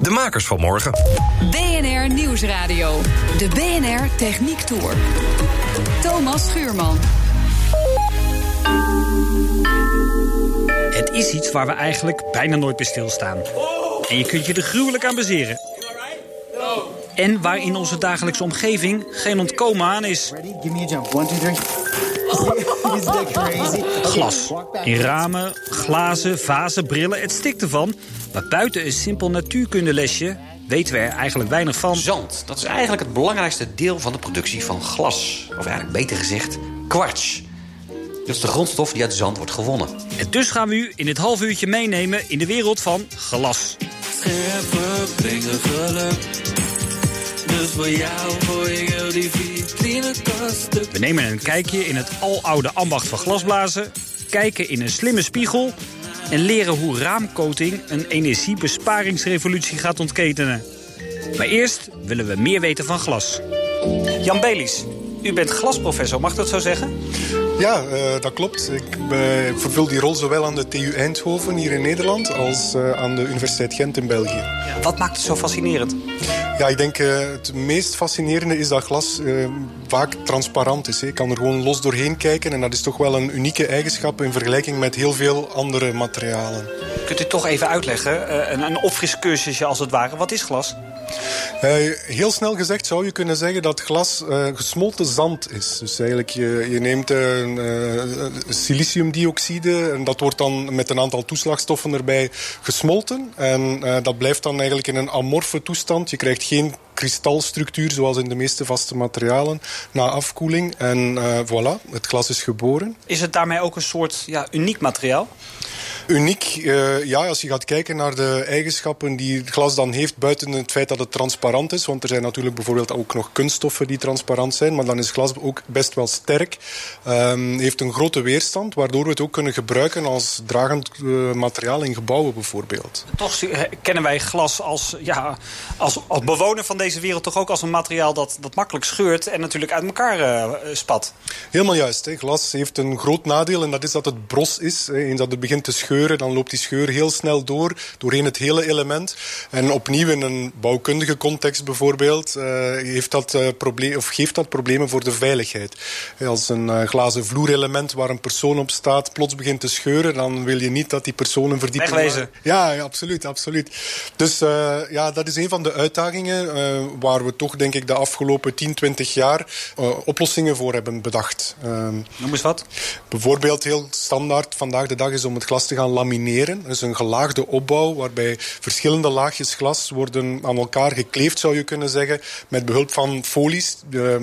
De makers van morgen. BNR Nieuwsradio. De BNR Techniek Tour. Thomas Schuurman. Het is iets waar we eigenlijk bijna nooit bij stilstaan. En je kunt je er gruwelijk aan baseren. En waar in onze dagelijkse omgeving geen ontkomen aan is. Ready? Give me a jump. One, two, three. Is that crazy? Glas. In ramen, glazen, vazen, brillen, het stikt ervan. Maar buiten een simpel natuurkundelesje weten we er eigenlijk weinig van. Zand, dat is eigenlijk het belangrijkste deel van de productie van glas. Of eigenlijk beter gezegd, kwarts. Dat is de grondstof die uit zand wordt gewonnen. En dus gaan we u in dit half uurtje meenemen in de wereld van glas. Scherpe brengen geluk. We nemen een kijkje in het aloude ambacht van glasblazen... kijken in een slimme spiegel... en leren hoe raamcoating een energiebesparingsrevolutie gaat ontketenen. Maar eerst willen we meer weten van glas. Jan Belies, u bent glasprofessor, mag dat zo zeggen? Ja, eh, dat klopt. Ik eh, vervul die rol zowel aan de TU Eindhoven hier in Nederland als eh, aan de Universiteit Gent in België. Wat maakt het zo fascinerend? Ja, ik denk het meest fascinerende is dat glas vaak transparant is. Hè. Je kan er gewoon los doorheen kijken en dat is toch wel een unieke eigenschap in vergelijking met heel veel andere materialen. Kunt u toch even uitleggen, een, een opfriscursusje als het ware, wat is glas? Heel snel gezegd zou je kunnen zeggen dat glas gesmolten zand is. Dus eigenlijk je, je neemt siliciumdioxide en dat wordt dan met een aantal toeslagstoffen erbij gesmolten. En dat blijft dan eigenlijk in een amorfe toestand. Je krijgt geen kristalstructuur zoals in de meeste vaste materialen na afkoeling. En voilà, het glas is geboren. Is het daarmee ook een soort ja, uniek materiaal? Uniek, uh, ja, als je gaat kijken naar de eigenschappen die het glas dan heeft, buiten het feit dat het transparant is, want er zijn natuurlijk bijvoorbeeld ook nog kunststoffen die transparant zijn, maar dan is glas ook best wel sterk, um, heeft een grote weerstand, waardoor we het ook kunnen gebruiken als dragend uh, materiaal in gebouwen bijvoorbeeld. Toch kennen wij glas als, ja, als, als bewoner van deze wereld toch ook als een materiaal dat, dat makkelijk scheurt en natuurlijk uit elkaar uh, spat. Helemaal juist. Hè. Glas heeft een groot nadeel en dat is dat het bros is. Eens dat het begint te scheuren, dan loopt die scheur heel snel door, doorheen het hele element. En opnieuw in een bouwkundige context bijvoorbeeld, uh, heeft dat, uh, probleem, of geeft dat problemen voor de veiligheid. Als een uh, glazen vloerelement waar een persoon op staat plots begint te scheuren, dan wil je niet dat die persoon een verdieping... Ja, ja, absoluut, absoluut. Dus ja, dat is een van de uitdagingen waar we toch denk ik de afgelopen 10, 20 jaar oplossingen voor hebben bedacht. Noem eens wat. Bijvoorbeeld heel standaard vandaag de dag is om het glas te gaan lamineren. Dat is een gelaagde opbouw waarbij verschillende laagjes glas worden aan elkaar gekleefd, zou je kunnen zeggen, met behulp van folies,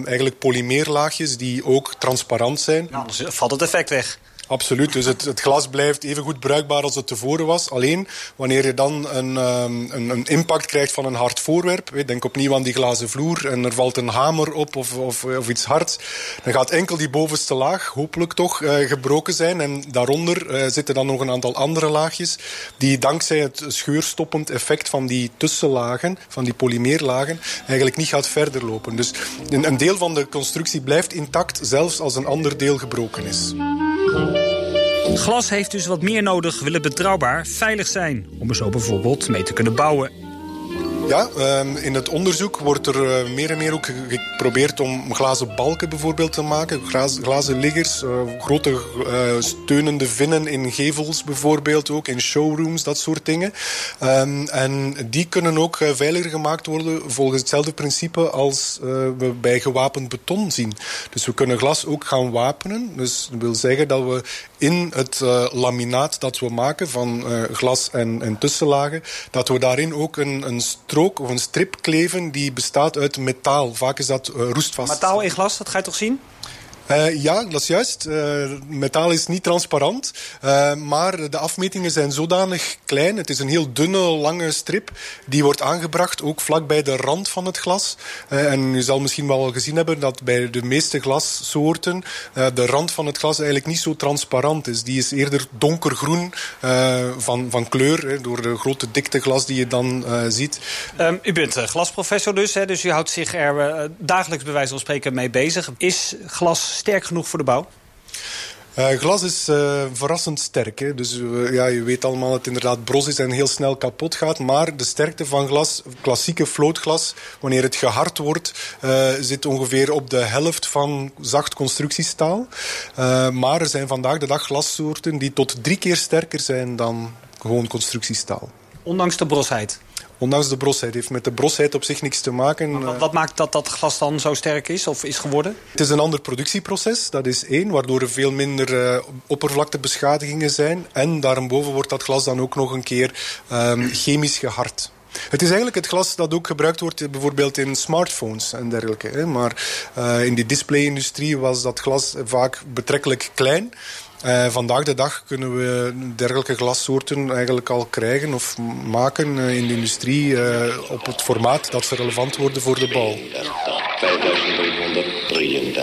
eigenlijk polymeerlaagjes die ook transparant zijn. Ja, anders valt het effect weg. Absoluut, dus het, glas blijft even goed bruikbaar als het tevoren was. Alleen wanneer je dan een, um, een, een, impact krijgt van een hard voorwerp, denk opnieuw aan die glazen vloer en er valt een hamer op of, of, of iets hards, dan gaat enkel die bovenste laag, hopelijk toch, uh, gebroken zijn. En daaronder uh, zitten dan nog een aantal andere laagjes die dankzij het scheurstoppend effect van die tussenlagen, van die polymeerlagen, eigenlijk niet gaat verder lopen. Dus een, een deel van de constructie blijft intact, zelfs als een ander deel gebroken is. Glas heeft dus wat meer nodig, wil betrouwbaar, veilig zijn. Om er zo bijvoorbeeld mee te kunnen bouwen. Ja, in het onderzoek wordt er meer en meer ook geprobeerd om glazen balken bijvoorbeeld te maken. Glazen liggers, grote steunende vinnen in gevels bijvoorbeeld ook, in showrooms, dat soort dingen. En die kunnen ook veiliger gemaakt worden volgens hetzelfde principe als we bij gewapend beton zien. Dus we kunnen glas ook gaan wapenen. Dus dat wil zeggen dat we in het laminaat dat we maken van glas en, en tussenlagen, dat we daarin ook een, een of een strip kleven die bestaat uit metaal. Vaak is dat uh, roestvast. Metaal in glas, dat ga je toch zien? Uh, ja, dat is juist. Uh, metaal is niet transparant, uh, maar de afmetingen zijn zodanig klein. Het is een heel dunne, lange strip. Die wordt aangebracht ook vlak bij de rand van het glas. en u zal misschien wel gezien hebben dat bij de meeste glassoorten de rand van het glas eigenlijk niet zo transparant is. Die is eerder donkergroen van, van kleur, hè, door de grote dikte glas die je dan ziet. Um, u bent glasprofessor dus, hè, dus u houdt zich er dagelijks bij wijze van spreken mee bezig. Is glas sterk genoeg voor de bouw? Uh, glas is uh, verrassend sterk. Hè. Dus uh, ja, je weet allemaal dat het inderdaad bros is en heel snel kapot gaat. Maar de sterkte van glas, klassieke vlootglas, wanneer het gehard wordt, zit ongeveer op de helft van zacht constructiestaal. maar er zijn vandaag de dag glassoorten die tot drie keer sterker zijn dan gewoon constructiestaal. Ondanks de brosheid? Ondanks de brosheid. heeft met de brosheid op zich niks te maken. Wat, wat, maakt dat dat glas dan zo sterk is of is geworden? Het is een ander productieproces, dat is één. Waardoor er veel minder uh, oppervlaktebeschadigingen zijn. En daarboven wordt dat glas dan ook nog een keer um, chemisch gehard. Het is eigenlijk het glas dat ook gebruikt wordt eh, bijvoorbeeld in smartphones en dergelijke. Maar in die displayindustrie was dat glas vaak betrekkelijk klein. Uh, vandaag de dag kunnen we dergelijke glassoorten eigenlijk al krijgen of maken uh, in de industrie uh, op het formaat dat ze relevant worden voor de bouw.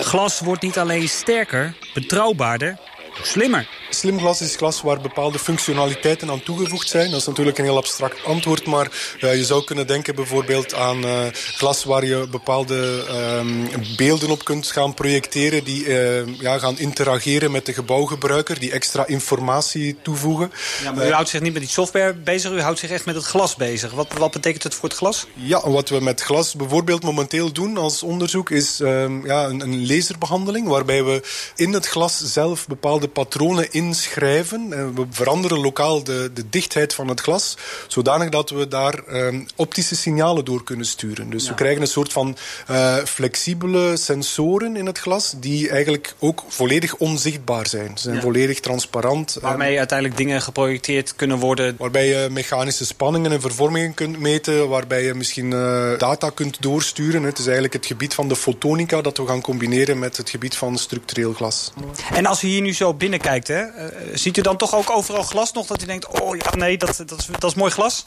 Glas wordt niet alleen sterker, betrouwbaarder, slimmer. Slim glas is glas waar bepaalde functionaliteiten aan toegevoegd zijn. Dat is natuurlijk een heel abstract antwoord, maar uh, je zou kunnen denken bijvoorbeeld aan uh, glas waar je bepaalde uh, beelden op kunt gaan projecteren die eh, ja, gaan interageren met de gebouwgebruiker, die extra informatie toevoegen. Ja, maar u houdt zich niet met die software bezig, u houdt zich echt met het glas bezig. Wat, wat betekent het voor het glas? Ja, wat we met glas bijvoorbeeld momenteel doen als onderzoek is ehm, ja, een, een laserbehandeling waarbij we in het glas zelf bepaalde patronen inschrijven. En we veranderen lokaal de, de dichtheid van het glas, zodanig dat we daar uh, optische signalen door kunnen sturen. Dus we krijgen een soort van uh, flexibele sensoren in het glas, die eigenlijk ook volledig onzichtbaar zijn. Ze zijn volledig transparant. Waarmee uiteindelijk dingen geprojecteerd kunnen worden. Waarbij je mechanische spanningen en vervormingen kunt meten, waarbij je misschien uh, data kunt doorsturen. Het is eigenlijk het gebied van de fotonica dat we gaan combineren met het gebied van structureel glas. En als u hier nu zo binnenkijkt, hè, uh, ziet u dan toch ook overal glas nog dat u denkt... oh ja, nee, dat, dat, is, dat is mooi glas?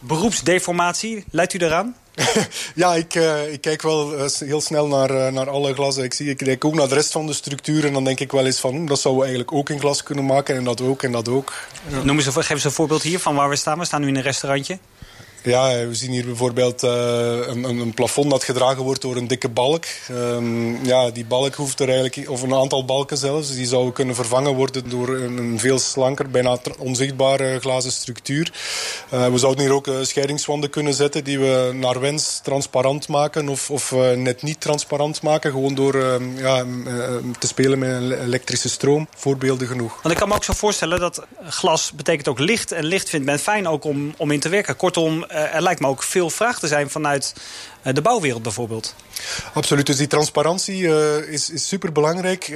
Beroepsdeformatie, leidt u daaraan? ja, ik, uh, ik, kijk wel uh, heel snel naar, uh, naar alle glazen. Ik, zie, ik kijk ook naar de rest van de structuur en dan denk ik wel eens van... Hm, dat zouden we eigenlijk ook in glas kunnen maken en dat ook en dat ook. Ja. Noem eens, geef eens een voorbeeld hier van waar we staan. We staan nu in een restaurantje. Ja, we zien hier bijvoorbeeld uh, een, een, plafond dat gedragen wordt door een dikke balk. Um, ja, die balk hoeft er eigenlijk, of een aantal balken zelfs, die zouden kunnen vervangen worden door een, een veel slanker, bijna onzichtbare glazen structuur. Uh, we zouden hier ook uh, scheidingswanden kunnen zetten die we naar wens transparant maken of, of net niet transparant maken. Gewoon door ehm, ja, te spelen met elektrische stroom. Voorbeelden genoeg. Want ik kan me ook zo voorstellen dat glas betekent ook licht. En licht vindt men fijn ook om, om in te werken. Kortom, er lijkt me ook veel vraag te zijn vanuit uh, de bouwwereld bijvoorbeeld. Absoluut, dus die transparantie uh, is, is superbelangrijk.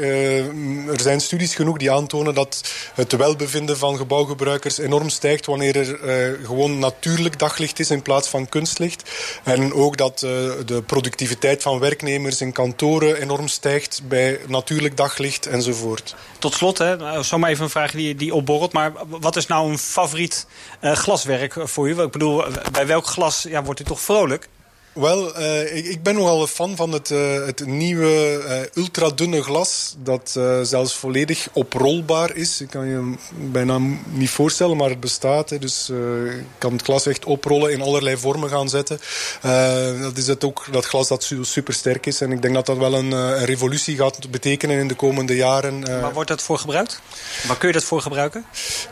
er zijn studies genoeg die aantonen dat het welbevinden van gebouwgebruikers enorm stijgt wanneer er gewoon natuurlijk daglicht is in plaats van kunstlicht. En ook dat de productiviteit van werknemers in kantoren enorm stijgt bij natuurlijk daglicht enzovoort. Tot slot, hè, zomaar even een vraag die, die opborrelt. Maar wat is nou een favoriet glaswerk voor u? Ik bedoel, bij welk glas ja, wordt u toch vrolijk? Wel, uh, ik, ik, ben nogal een fan van het, uh, het nieuwe uh, ultradunne glas. Dat zelfs volledig oprolbaar is. Ik kan je bijna niet voorstellen, maar het bestaat. Hè. Dus je kan het glas echt oprollen in allerlei vormen gaan zetten. dat is het ook, dat glas dat super sterk is. En ik denk dat dat wel een, een revolutie gaat betekenen in de komende jaren. Waar wordt dat voor gebruikt? Waar kun je dat voor gebruiken?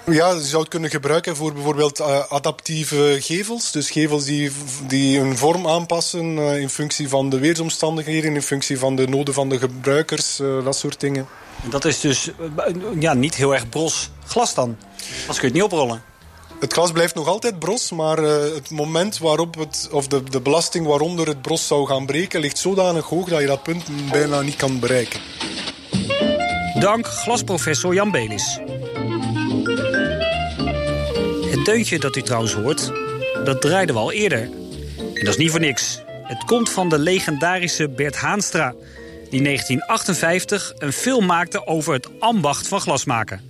Ja, je zou het kunnen gebruiken voor bijvoorbeeld adaptieve gevels. Dus gevels die, die een vorm aanpassen aanpassen in functie van de weersomstandigheden, in functie van de noden van de gebruikers, dat soort dingen. Dat is dus ja, niet heel erg bros glas dan. Als kun je het niet oprollen. Het glas blijft nog altijd bros, maar uh, het moment waarop het, of de, de belasting waaronder het bros zou gaan breken, ligt zodanig hoog dat je dat punt bijna niet kan bereiken. Dank glasprofessor Jan Belis. Het deuntje dat u trouwens hoort, dat draaiden we al eerder. En dat is niet voor niks. Het komt van de legendarische Bert Haanstra. die in 1958 een film maakte over het ambacht van glasmaken.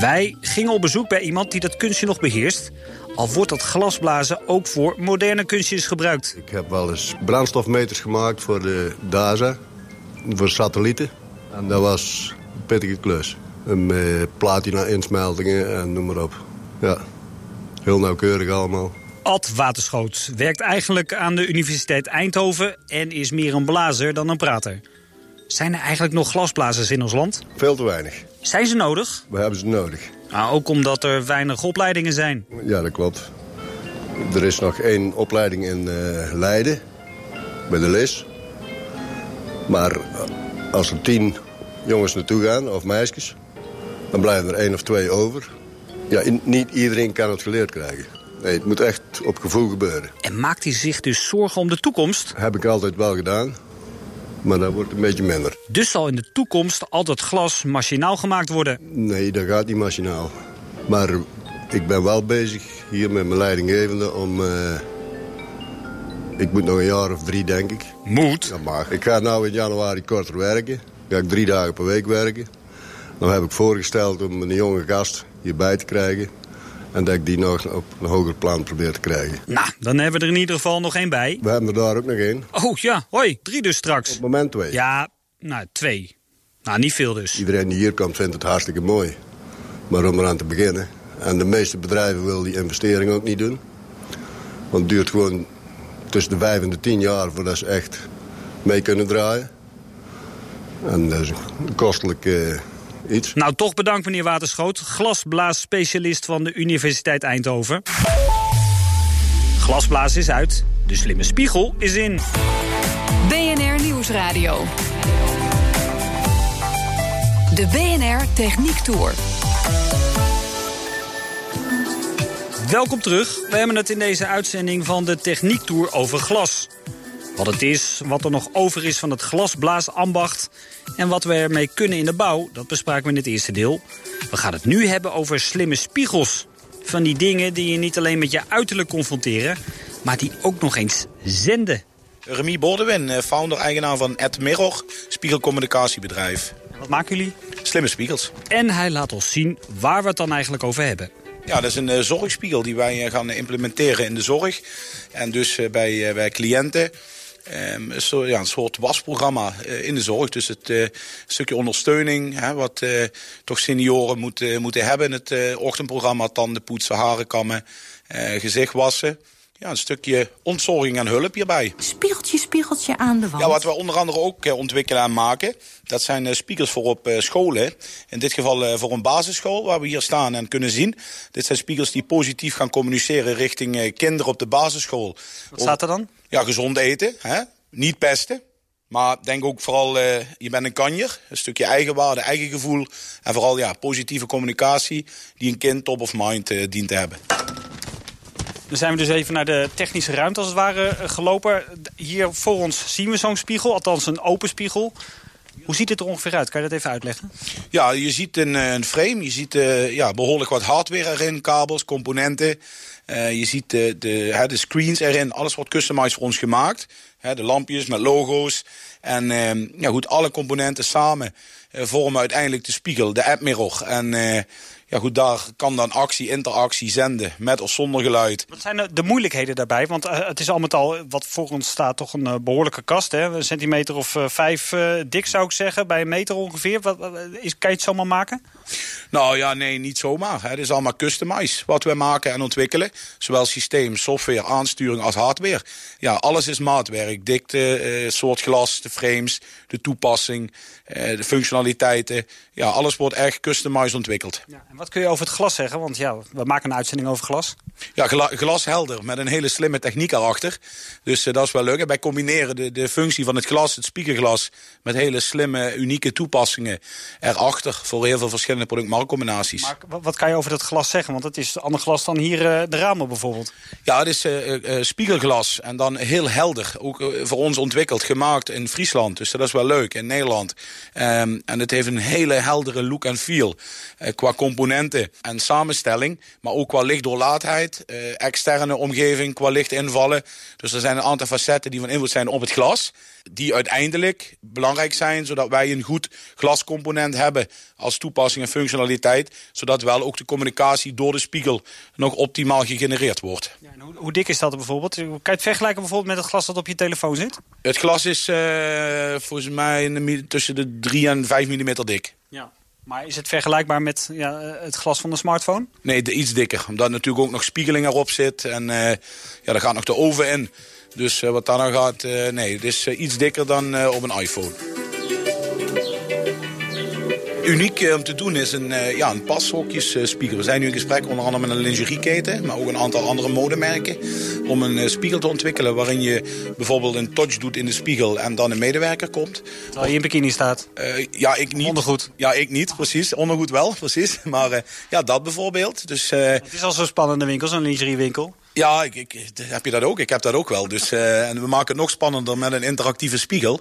Wij gingen op bezoek bij iemand die dat kunstje nog beheerst. Al wordt dat glasblazen ook voor moderne kunstjes gebruikt. Ik heb wel eens brandstofmeters gemaakt voor de DASA, voor satellieten. En dat was een pittige klus. Eh, platina-insmeltingen en noem maar op. Ja, heel nauwkeurig allemaal. Ad Waterschoot werkt eigenlijk aan de Universiteit Eindhoven... en is meer een blazer dan een prater. Zijn er eigenlijk nog glasblazers in ons land? Veel te weinig. Zijn ze nodig? We hebben ze nodig. Nou, ook omdat er weinig opleidingen zijn. Ja, dat klopt. Er is nog één opleiding in eh, Leiden, bij de LIS. Maar eh, als er tien jongens naartoe gaan, of meisjes... dan blijven er één of twee over. Ja, niet iedereen kan het geleerd krijgen. Nee, het moet echt op gevoel gebeuren. En maakt hij zich dus zorgen om de toekomst? Heb ik altijd wel gedaan, maar dat wordt een beetje minder. Dus zal in de toekomst al dat glas machinaal gemaakt worden. Nee, dat gaat niet machinaal. Maar ik ben wel bezig hier met mijn leidinggevende om... eh, ik moet nog een jaar of drie, denk ik. Moet? Dat mag. Ik ga nou in januari korter werken. Ga ik drie dagen per week werken. Dan heb ik voorgesteld om een jonge gast hierbij te krijgen. En dat ik die nog op een hoger plan probeer te krijgen. Nou, dan hebben we er in ieder geval nog één bij. We hebben er daar ook nog één. Oh ja, hoi, drie dus straks. Op moment twee. Ja, nou, twee. Nou, niet veel dus. Iedereen die hier komt vindt het hartstikke mooi. Maar om eraan te beginnen. En de meeste bedrijven willen die investering ook niet doen. Want het duurt gewoon tussen de vijf en de tien jaar voordat ze echt mee kunnen draaien. En dat is een kostelijk eh, iets. Nou, toch bedankt meneer Waterschoot, glasblaasspecialist van de Universiteit Eindhoven. Glasblaas is uit, de slimme spiegel is in. BNR Nieuwsradio. De BNR Techniek Tour. Welkom terug. We hebben het in deze uitzending van de Techniek Tour over glas. Wat het is, wat er nog over is van het glasblaasambacht... en wat we ermee kunnen in de bouw, dat bespraken we in het eerste deel. We gaan het nu hebben over slimme spiegels. Van die dingen die je niet alleen met je uiterlijk confronteren... maar die ook nog eens zenden. Remy Bordewin, eh, founder-eigenaar van Ed Mirror, spiegelcommunicatiebedrijf. En wat maken jullie? Slimme spiegels. En hij laat ons zien waar we het dan eigenlijk over hebben. Ja, dat is een eh, zorgspiegel die wij eh, gaan implementeren in de zorg. En dus bij, bij cliënten. Ehm, een soort- ja, een soort wasprogramma eh, in de zorg. Dus het eh, stukje ondersteuning, hè, wat eh, toch senioren moeten, moeten hebben. in Het eh, ochtendprogramma, tanden poetsen, haren kammen, eh, gezicht wassen. Ja, een stukje ontzorging en hulp hierbij. Spiegeltje, spiegeltje aan de wand. Ja, wat we onder andere ook eh, ontwikkelen en maken, dat zijn eh, spiegels voor op eh, scholen. In dit geval eh, voor een basisschool, waar we hier staan en kunnen zien. Dit zijn spiegels die positief gaan communiceren richting eh, kinderen op de basisschool. Wat staat er dan? Ja, gezond eten, hè? niet pesten. Maar denk ook vooral, eh, je bent een kanjer. Een stukje eigenwaarde, eigen gevoel. En vooral ja, positieve communicatie die een kind top of mind eh, dient te hebben. Dan zijn we dus even naar de technische ruimte als het ware eh, gelopen. Hier voor ons zien we zo'n spiegel, althans een open spiegel. Hoe ziet het er ongeveer uit? Kan je dat even uitleggen? Ja, je ziet een, eh, een frame, je ziet eh, ja, behoorlijk wat hardware erin, kabels, componenten. Eh, je ziet de, de, de screens erin, alles wordt customized voor ons gemaakt. De lampjes met logo's. En ehm, ja, goed, alle componenten samen vormen uiteindelijk de spiegel, de app mirror. En ja, goed, daar kan dan actie, interactie zenden, met of zonder geluid. Wat zijn de, de moeilijkheden daarbij? Want eh, het is al met al, wat voor ons staat, toch een eh, behoorlijke kast. Hè? Een centimeter of eh, vijf eh, dik zou ik zeggen, bij een meter ongeveer. Wat, is, kan je het zomaar maken? Nou ja, nee, niet zomaar. Hè. Het is allemaal customized wat we maken en ontwikkelen. Zowel systeem, software, aansturing als hardware. Ja, alles is maatwerk. Dikte, eh, soort glas, de frames, de toepassing, eh, de functionaliteiten. Ja, alles wordt echt customized ontwikkeld. Ja, wat kun je over het glas zeggen? Want ja, we maken een uitzending over glas. Ja, gla- glashelder met een hele slimme techniek erachter. Dus eh, dat is wel leuk. En wij combineren de, de functie van het glas, het spiegelglas... met hele slimme, unieke toepassingen erachter... voor heel veel verschillende product-marktcombinaties. Maar wat, kan je over dat glas zeggen? Want het is ander glas dan hier eh, de ramen bijvoorbeeld. Ja, het is eh, spiegelglas en dan heel helder. Ook voor ons ontwikkeld, gemaakt in Friesland. Dus dat is wel leuk, in Nederland. Ehm, en het heeft een hele heldere look en feel. qua componenten componenten en samenstelling. Maar ook qua lichtdoorlaatheid, eh, externe omgeving, qua lichtinvallen. Dus er zijn een aantal facetten die van invloed zijn op het glas. Die uiteindelijk belangrijk zijn, zodat wij een goed glascomponent hebben als toepassing en functionaliteit. Zodat wel ook de communicatie door de spiegel nog optimaal gegenereerd wordt. Ja, en hoe, hoe dik is dat bijvoorbeeld? Kan je het vergelijken bijvoorbeeld met het glas dat op je telefoon zit? Het glas is eh, volgens mij tussen de 3 en 5 mm dik. Ja. Maar is het vergelijkbaar met ja, eh, het glas van de smartphone? Nee, iets dikker. Omdat natuurlijk ook nog spiegeling erop zit. En eh, ja, daar gaat nog de oven in. Dus eh, wat daar nou gaat, nee, het is iets dikker dan op een iPhone. Uniek eh, om te doen is een, eh, ja, een pashokjesspiegel. We zijn nu in gesprek onder andere met een lingerieketen, maar ook een aantal andere modemerken. Om een eh, spiegel te ontwikkelen waarin je bijvoorbeeld een touch doet in de spiegel en dan een medewerker komt. Terwijl je in bikini staat. Ja, ik niet. Ondergoed. Ja, ik niet, precies. Ondergoed wel, precies. Maar ja, dat bijvoorbeeld. Dus Het is al zo'n spannende winkel, zo'n lingeriewinkel. Ja, ik, ik, heb je dat ook? Ik heb dat ook wel. Dus, eh, en we maken het nog spannender met een interactieve spiegel.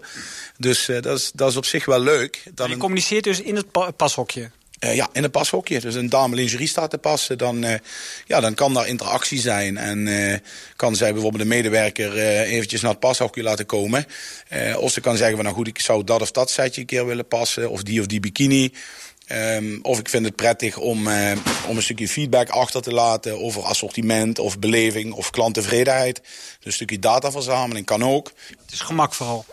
Dus eh, dat, is, dat is op zich wel leuk. Dan Je een, communiceert dus in het pa- pashokje. eh, ja, in een pashokje. Dus een dame lingerie staat te passen. Dan, ja, dan kan daar interactie zijn. En kan zij bijvoorbeeld de medewerker eventjes naar het pashokje laten komen. Of ze kan zeggen, van, nou goed, ik zou dat of dat setje een keer willen passen. Of die of die bikini. Ehm, of ik vind het prettig om, eh, om een stukje feedback achter te laten over assortiment of beleving of klanttevredenheid. Dus een stukje dataverzameling kan ook. Het is gemak vooral.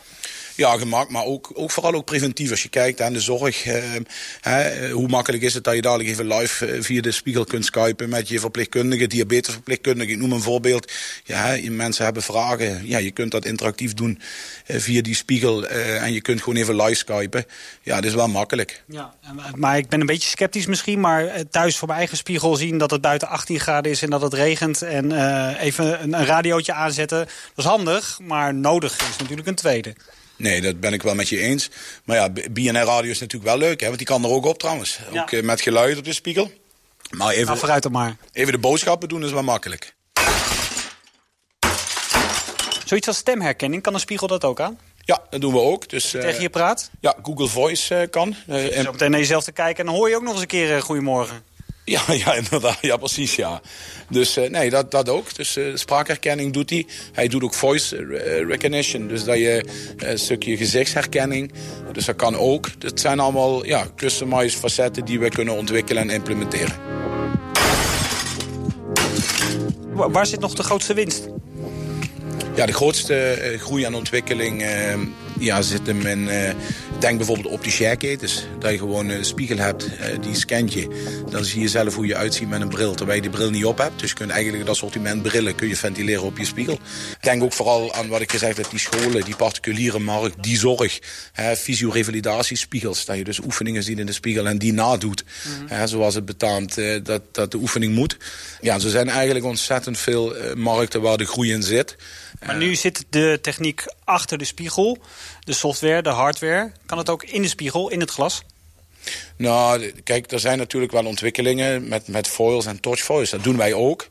Ja, gemak, maar ook, ook vooral ook preventief. Als je kijkt aan de zorg, eh, hè, hoe makkelijk is het dat je dadelijk even live eh, via de spiegel kunt skypen met je verpleegkundige, diabetesverpleegkundige. Ik noem een voorbeeld. Ja, mensen hebben vragen. Ja, je kunt dat interactief doen eh, via die spiegel eh, en je kunt gewoon even live skypen. Ja, dat is wel makkelijk. Ja, maar ik ben een beetje sceptisch misschien. Maar eh, thuis voor mijn eigen spiegel zien dat het buiten 18 graden is en dat het regent. En eh, even een radiootje aanzetten. Dat is handig, maar nodig is natuurlijk een tweede. Nee, dat ben ik wel met je eens. Maar ja, BNR Radio is natuurlijk wel leuk, hè, want die kan er ook op trouwens. Ja. Ook eh, met geluid op de spiegel. Maar even, Nou, vooruit dan maar. even de boodschappen doen is wel makkelijk. Zoiets als stemherkenning, kan een spiegel dat ook aan? Ja, dat doen we ook. Dus, eh, Tegen je praat? Ja, Google Voice eh, kan. Eh, en- Zo meteen naar jezelf te kijken en dan hoor je ook nog eens een keer eh, goedemorgen. Ja, ja, inderdaad. Ja, precies, ja. Dus eh, nee, dat, dat ook. Dus eh, spraakherkenning doet hij. Hij doet ook voice eh, recognition. Dus dat je een stukje gezichtsherkenning. Dus dat kan ook. Dat zijn allemaal ja, customized facetten die we kunnen ontwikkelen en implementeren. Wa- Waar zit nog de grootste winst? Ja, de grootste groei en ontwikkeling eh, ja, zit hem in... eh, denk bijvoorbeeld op die shareketens. Dat je gewoon een spiegel hebt, eh, die scant je. Dan zie je zelf hoe je uitziet met een bril, terwijl je die bril niet op hebt. Dus je kunt eigenlijk het assortiment brillen kun je ventileren op je spiegel. Denk ook vooral aan wat ik gezegd heb, die scholen, die particuliere markt, die zorg. Hè, fysiorevalidatiespiegels, dat je dus oefeningen ziet in de spiegel en die nadoet. Hè, zoals het betaamt eh, dat, dat de oefening moet. Ja, zo zijn eigenlijk ontzettend veel eh, markten waar de groei in zit. Maar nu zit de techniek achter de spiegel. De software, de hardware. Kan het ook in de spiegel, in het glas? Nou, kijk, er zijn natuurlijk wel ontwikkelingen met, met foils en touch foils. Dat doen wij ook.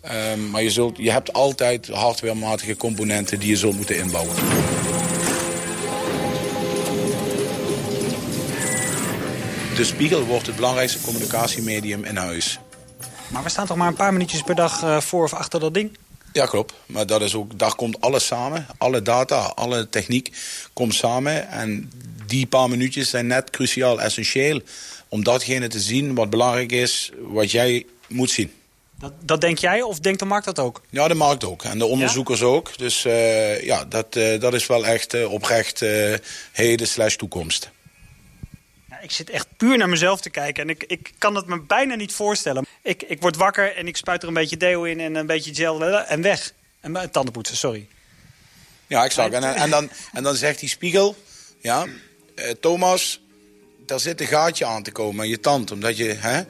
Ehm, maar je, zult, je hebt altijd hardwarematige componenten die je zult moeten inbouwen. De spiegel wordt het belangrijkste communicatiemedium in huis. Maar we staan toch maar een paar minuutjes per dag eh, voor of achter dat ding? Ja, klopt. Maar dat is ook, daar komt alles samen. Alle data, alle techniek komt samen. En die paar minuutjes zijn net cruciaal, essentieel. Om datgene te zien wat belangrijk is, wat jij moet zien. Dat, dat denk jij of denkt de markt dat ook? Ja, de markt ook. En de onderzoekers ook. Dus eh, ja, dat, eh, dat is wel echt eh, oprecht heden slash toekomst. Ik zit echt puur naar mezelf te kijken en ik, ik kan het me bijna niet voorstellen. Ik, ik word wakker en ik spuit er een beetje deo in en een beetje gel en weg. En tandenpoetsen, sorry. Ja, exact. En, en, dan, en dan zegt die spiegel... Ja, eh, Thomas, daar zit een gaatje aan te komen aan je tand. Omdat je, hè,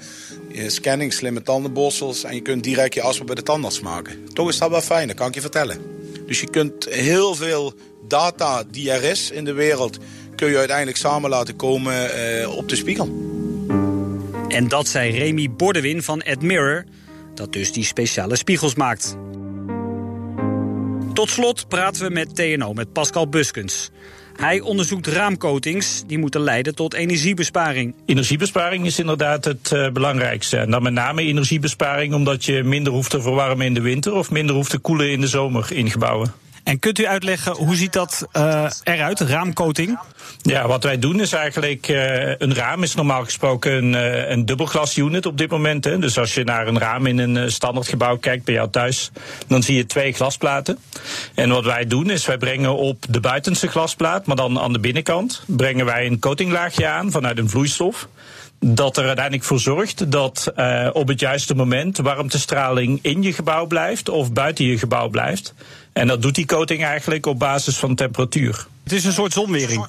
je scanning, slimme tandenborstels... en je kunt direct je afspraak bij de tandarts maken. Toch is dat wel fijn, dat kan ik je vertellen. Dus je kunt heel veel data die er is in de wereld... kun je uiteindelijk samen laten komen eh, op de spiegel. En dat zei Remy Bordewin van Admirror, dat dus die speciale spiegels maakt. Tot slot praten we met TNO, met Pascal Buskens. Hij onderzoekt raamcoatings die moeten leiden tot energiebesparing. Energiebesparing is inderdaad het uh, belangrijkste. En dan met name energiebesparing omdat je minder hoeft te verwarmen in de winter of minder hoeft te koelen in de zomer in gebouwen. En kunt u uitleggen hoe ziet dat uh, eruit, raamcoating? Ja, wat wij doen is eigenlijk uh, een raam is normaal gesproken een, uh, een dubbelglas unit op dit moment. Hè. Dus als je naar een raam in een standaard gebouw kijkt bij jou thuis, dan zie je twee glasplaten. En wat wij doen is wij brengen op de buitenste glasplaat, maar dan aan de binnenkant, brengen wij een coatinglaagje aan vanuit een vloeistof dat er uiteindelijk voor zorgt dat op het juiste moment warmtestraling in je gebouw blijft of buiten je gebouw blijft. En dat doet die coating eigenlijk op basis van temperatuur. Het is een soort zonwering.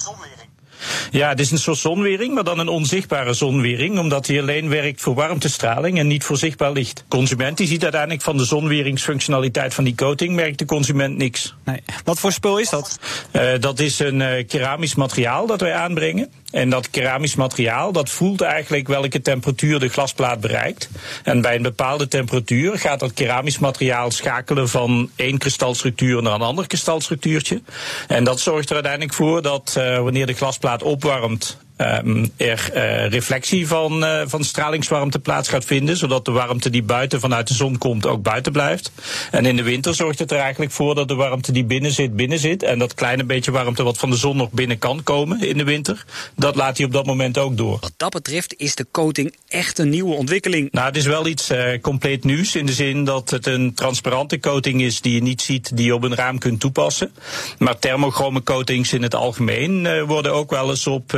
Ja, het is een soort zonwering, maar dan een onzichtbare zonwering, omdat hij alleen werkt voor warmtestraling en niet voor zichtbaar licht. Consument die ziet uiteindelijk van de zonweringsfunctionaliteit van die coating, merkt de consument niks. Nee. Wat voor spul is dat? Uh, dat is een uh, keramisch materiaal dat wij aanbrengen. En dat keramisch materiaal, dat voelt eigenlijk welke temperatuur de glasplaat bereikt. En bij een bepaalde temperatuur gaat dat keramisch materiaal schakelen van één kristalstructuur naar een ander kristalstructuurtje. En dat zorgt er uiteindelijk voor dat uh, wanneer de glasplaat opwarmt, um, er uh, reflectie van, uh, van stralingswarmte plaats gaat vinden, zodat de warmte die buiten vanuit de zon komt ook buiten blijft. En in de winter zorgt het er eigenlijk voor dat de warmte die binnen zit, binnen zit. En dat kleine beetje warmte wat van de zon nog binnen kan komen in de winter, dat laat hij op dat moment ook door. Wat dat betreft is de coating echt een nieuwe ontwikkeling. Nou, het is wel iets uh, compleet nieuws in de zin dat het een transparante coating is die je niet ziet, die je op een raam kunt toepassen. Maar thermochrome coatings in het algemeen worden ook wel eens op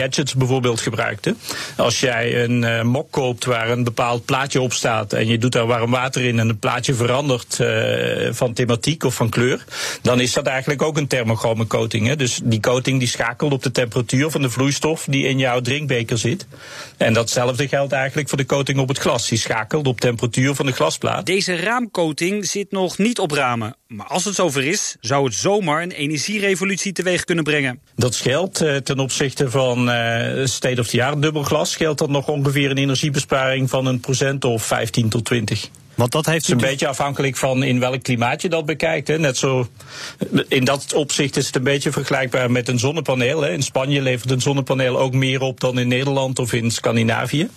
gadgets bijvoorbeeld gebruikt. Hè? Als jij een uh, mok koopt waar een bepaald plaatje op staat en je doet daar warm water in en het plaatje verandert uh, van thematiek of van kleur, dan is dat eigenlijk ook een thermochrome coating. Hè? Dus die coating die schakelt op de temperatuur van de vloeistof die in jouw drinkbeker zit. En datzelfde geldt eigenlijk voor de coating op het glas. Die schakelt op temperatuur van de glasplaat. Deze raamcoating zit nog niet op ramen. Maar als het zover is, zou het zomaar een energierevolutie teweeg kunnen brengen. Dat scheelt uh, ten opzichte van uh, state-of-the-art dubbelglas. Scheelt dat nog ongeveer een energiebesparing van een procent of 15 tot 20. Want dat heeft het is een beetje afhankelijk van in welk klimaat je dat bekijkt. Hè. Net zo, in dat opzicht is het een beetje vergelijkbaar met een zonnepaneel. Hè. In Spanje levert een zonnepaneel ook meer op dan in Nederland of in Scandinavië.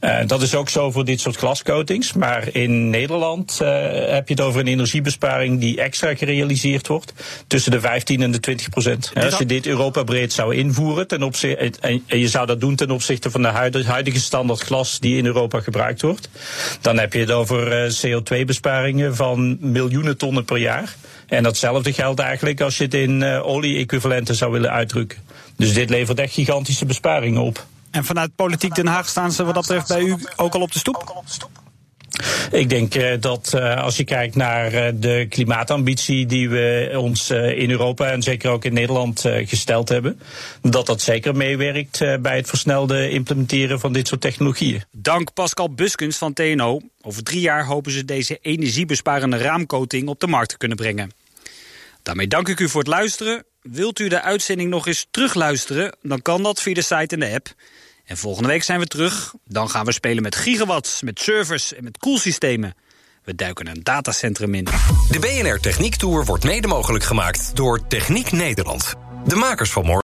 Uh, dat is ook zo voor dit soort glascoatings. Maar in Nederland uh, heb je het over een energiebesparing die extra gerealiseerd wordt. Tussen de 15 en de 20 procent. Als je dit Europa breed zou invoeren ten opzichte, en je zou dat doen ten opzichte van de huidige standaard glas die in Europa gebruikt wordt. Dan heb je het over uh, CO2-besparingen van miljoenen tonnen per jaar. En datzelfde geldt eigenlijk als je het in olie-equivalenten zou willen uitdrukken. Dus dit levert echt gigantische besparingen op. En vanuit Politiek Den Haag staan ze wat dat betreft bij u ook al op de stoep? Ik denk uh, dat uh, als je kijkt naar uh, de klimaatambitie die we ons in Europa en zeker ook in Nederland gesteld hebben, dat dat zeker meewerkt bij het versnelde implementeren van dit soort technologieën. Dank Pascal Buskens van TNO. Over drie jaar hopen ze deze energiebesparende raamcoating op de markt te kunnen brengen. Daarmee dank ik u voor het luisteren. Wilt u de uitzending nog eens terugluisteren, dan kan dat via de site en de app. En volgende week zijn we terug. Dan gaan we spelen met gigawatts, met servers en met koelsystemen. We duiken een datacentrum in. De BNR Techniek Tour wordt mede mogelijk gemaakt door Techniek Nederland. De makers van morgen.